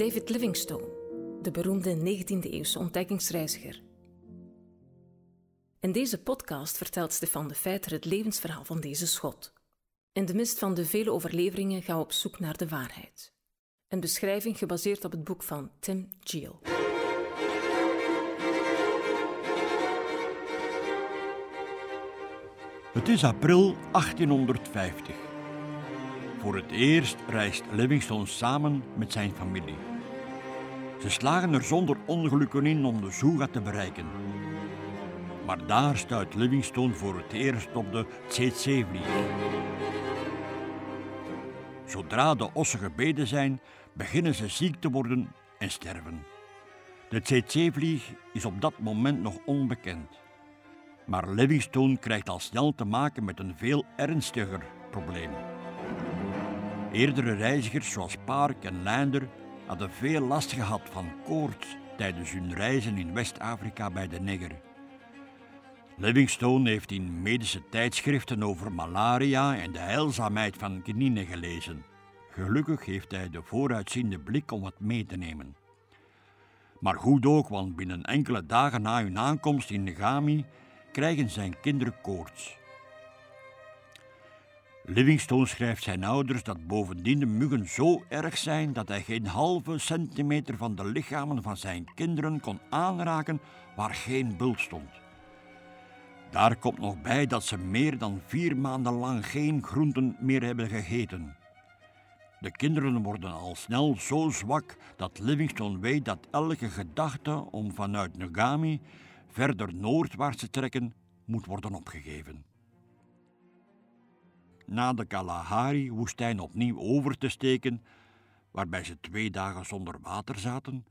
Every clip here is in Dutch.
David Livingstone, de beroemde 19e-eeuwse ontdekkingsreiziger. In deze podcast vertelt Stefan de Feiter het levensverhaal van deze schot. In de mist van de vele overleveringen gaan we op zoek naar de waarheid. Een beschrijving gebaseerd op het boek van Tim Geel. Het is april 1850. Voor het eerst reist Livingstone samen met zijn familie. Ze slagen er zonder ongelukken in om de Zuga te bereiken. Maar daar stuit Livingstone voor het eerst op de tsetse-vlieg. Zodra de ossen gebeden zijn, beginnen ze ziek te worden en sterven. De tsetse-vlieg is op dat moment nog onbekend. Maar Livingstone krijgt al snel te maken met een veel ernstiger probleem. Eerdere reizigers zoals Park en Leinder hadden veel last gehad van koorts tijdens hun reizen in West-Afrika bij de Neger. Livingstone heeft in medische tijdschriften over malaria en de heilzaamheid van quinine gelezen. Gelukkig heeft hij de vooruitziende blik om het mee te nemen. Maar goed ook, want binnen enkele dagen na hun aankomst in Negami krijgen zijn kinderen koorts. Livingstone schrijft zijn ouders dat bovendien de muggen zo erg zijn dat hij geen halve centimeter van de lichamen van zijn kinderen kon aanraken waar geen bult stond. Daar komt nog bij dat ze meer dan vier maanden lang geen groenten meer hebben gegeten. De kinderen worden al snel zo zwak dat Livingstone weet dat elke gedachte om vanuit Nagami verder noordwaarts te trekken moet worden opgegeven. Na de Kalahari-woestijn opnieuw over te steken, waarbij ze twee dagen zonder water zaten,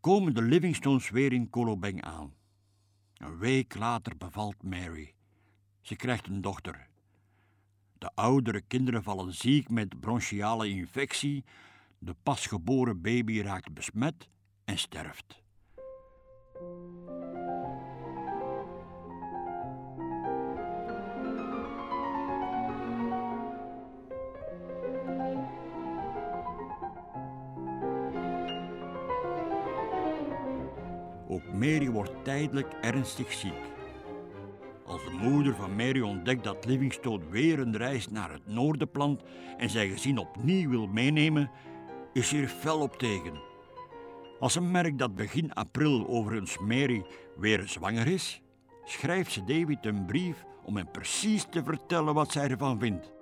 komen de Livingstones weer in Kolobeng aan. Een week later bevalt Mary. Ze krijgt een dochter. De oudere kinderen vallen ziek met bronchiale infectie, de pasgeboren baby raakt besmet en sterft. Ook Mary wordt tijdelijk ernstig ziek. Als de moeder van Mary ontdekt dat Livingstone weer een reis naar het noorden plant en zijn gezin opnieuw wil meenemen, is ze er fel op tegen. Als ze merkt dat begin april overigens Mary weer zwanger is, schrijft ze David een brief om hem precies te vertellen wat zij ervan vindt.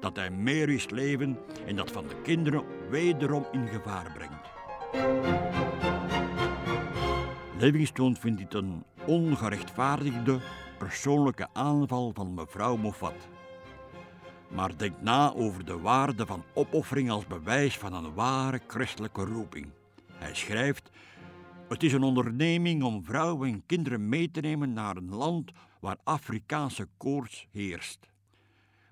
Dat hij Mary's leven en dat van de kinderen wederom in gevaar brengt. Livingstone vindt dit een ongerechtvaardigde persoonlijke aanval van mevrouw Moffat. Maar denkt na over de waarde van opoffering als bewijs van een ware christelijke roeping. Hij schrijft: Het is een onderneming om vrouwen en kinderen mee te nemen naar een land waar Afrikaanse koorts heerst.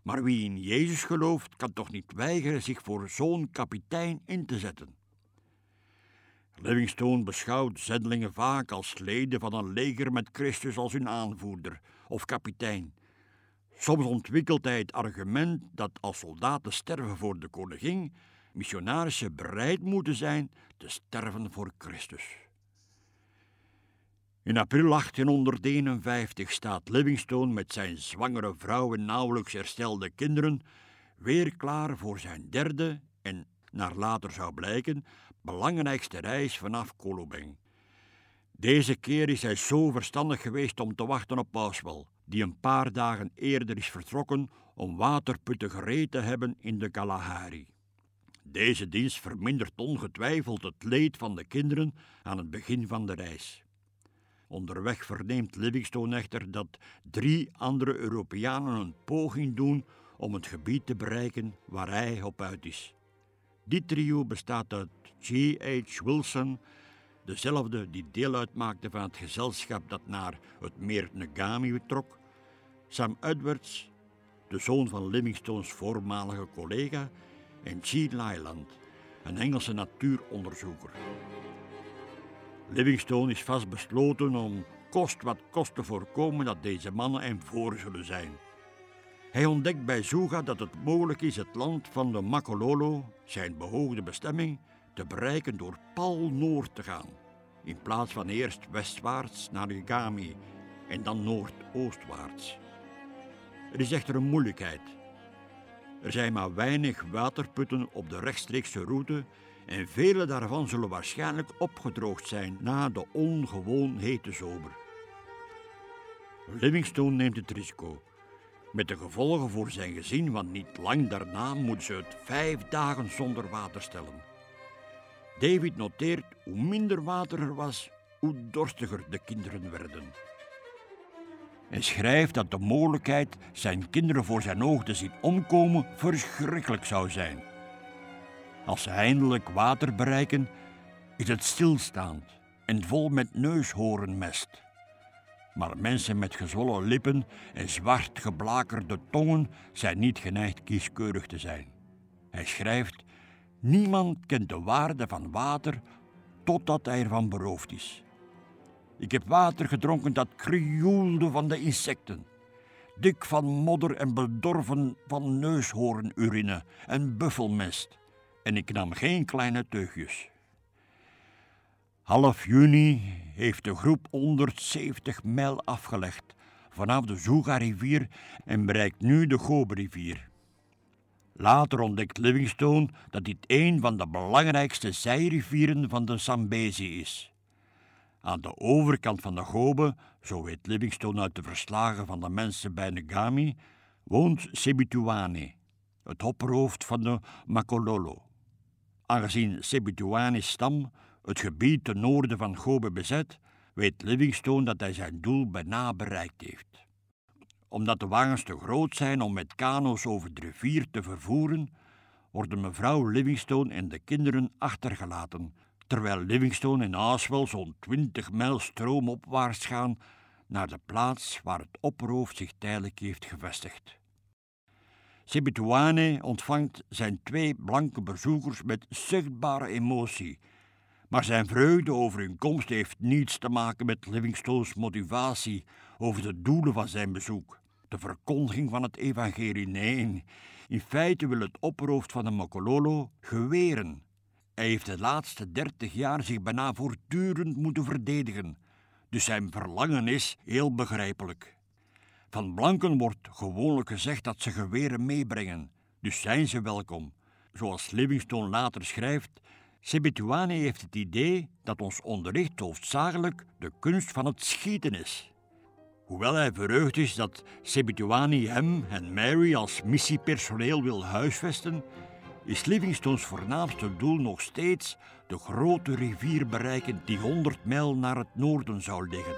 Maar wie in Jezus gelooft, kan toch niet weigeren zich voor zo'n kapitein in te zetten. Livingstone beschouwt zendelingen vaak als leden van een leger met Christus als hun aanvoerder of kapitein. Soms ontwikkelt hij het argument dat als soldaten sterven voor de koningin, missionarissen bereid moeten zijn te sterven voor Christus. In april 1851 staat Livingstone met zijn zwangere vrouw en nauwelijks herstelde kinderen weer klaar voor zijn derde en, naar later zou blijken, belangrijkste reis vanaf Kolobeng. Deze keer is hij zo verstandig geweest om te wachten op Pauswel, die een paar dagen eerder is vertrokken om waterputten gereed te hebben in de Kalahari. Deze dienst vermindert ongetwijfeld het leed van de kinderen aan het begin van de reis. Onderweg verneemt Livingstone echter dat drie andere Europeanen een poging doen om het gebied te bereiken waar hij op uit is. Dit trio bestaat uit G.H. Wilson, dezelfde die deel uitmaakte van het gezelschap dat naar het meer Negami trok, Sam Edwards, de zoon van Livingstones voormalige collega, en G. Lyland, een Engelse natuuronderzoeker. Livingstone is vastbesloten om kost wat kost te voorkomen dat deze mannen hem voor zullen zijn. Hij ontdekt bij Zuga dat het mogelijk is het land van de Makololo, zijn behoogde bestemming, te bereiken door pal noord te gaan, in plaats van eerst westwaarts naar Gami en dan noordoostwaarts. Er is echter een moeilijkheid. Er zijn maar weinig waterputten op de rechtstreekse route en vele daarvan zullen waarschijnlijk opgedroogd zijn na de ongewoon hete zomer. Livingstone neemt het risico, met de gevolgen voor zijn gezin, want niet lang daarna moeten ze het vijf dagen zonder water stellen. David noteert hoe minder water er was, hoe dorstiger de kinderen werden. En schrijft dat de mogelijkheid zijn kinderen voor zijn ogen te zien omkomen verschrikkelijk zou zijn. Als ze eindelijk water bereiken, is het stilstaand en vol met neushoornmest. Maar mensen met gezwollen lippen en zwart geblakerde tongen zijn niet geneigd kieskeurig te zijn. Hij schrijft: Niemand kent de waarde van water totdat hij ervan beroofd is. Ik heb water gedronken dat krioelde van de insecten, dik van modder en bedorven van neushoornurine en buffelmest, en ik nam geen kleine teugjes. Half juni heeft de groep 170 mijl afgelegd vanaf de Zuga-rivier en bereikt nu de Gobe-rivier. Later ontdekt Livingstone dat dit een van de belangrijkste zijrivieren van de Zambezi is. Aan de overkant van de Gobe, zo weet Livingstone uit de verslagen van de mensen bij Ngami, woont Sebituane, het hopperhoofd van de Makololo. Aangezien Sebituane's stam het gebied ten noorden van Gobe bezet, weet Livingstone dat hij zijn doel bijna bereikt heeft. Omdat de wagens te groot zijn om met kano's over de rivier te vervoeren, worden mevrouw Livingstone en de kinderen achtergelaten, terwijl Livingstone en Aswell zo'n twintig mijl stroomopwaarts gaan naar de plaats waar het opperhoofd zich tijdelijk heeft gevestigd. Sebituane ontvangt zijn twee blanke bezoekers met zichtbare emotie maar zijn vreugde over hun komst heeft niets te maken met Livingstone's motivatie over de doelen van zijn bezoek. De verkondiging van het evangelie, nee. In feite wil het opperhoofd van de Mokololo geweren. Hij heeft de laatste dertig jaar zich bijna voortdurend moeten verdedigen. Dus zijn verlangen is heel begrijpelijk. Van blanken wordt gewoonlijk gezegd dat ze geweren meebrengen, dus zijn ze welkom. Zoals Livingstone later schrijft, Sebituane heeft het idee dat ons onderricht hoofdzakelijk de kunst van het schieten is. Hoewel hij verheugd is dat Sebituani hem en Mary als missiepersoneel wil huisvesten, is Livingstone's voornaamste doel nog steeds de grote rivier bereiken die 100 mijl naar het noorden zou liggen.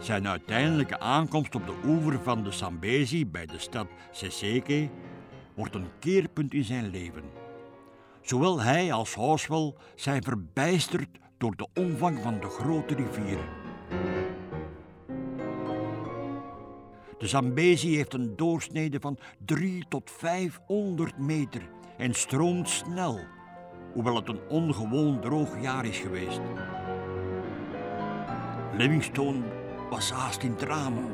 Zijn uiteindelijke aankomst op de oever van de Zambezi bij de stad Seseke wordt een keerpunt in zijn leven. Zowel hij als Housewell zijn verbijsterd door de omvang van de grote rivier. De Zambezi heeft een doorsnede van 3 tot 500 meter en stroomt snel, hoewel het een ongewoon droog jaar is geweest. Livingstone was haast in tranen.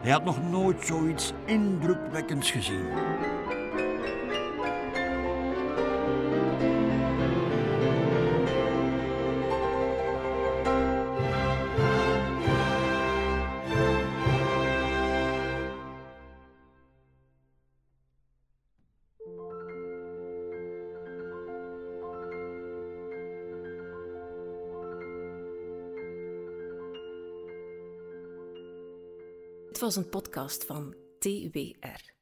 Hij had nog nooit zoiets indrukwekkends gezien. Dit was een podcast van TWR.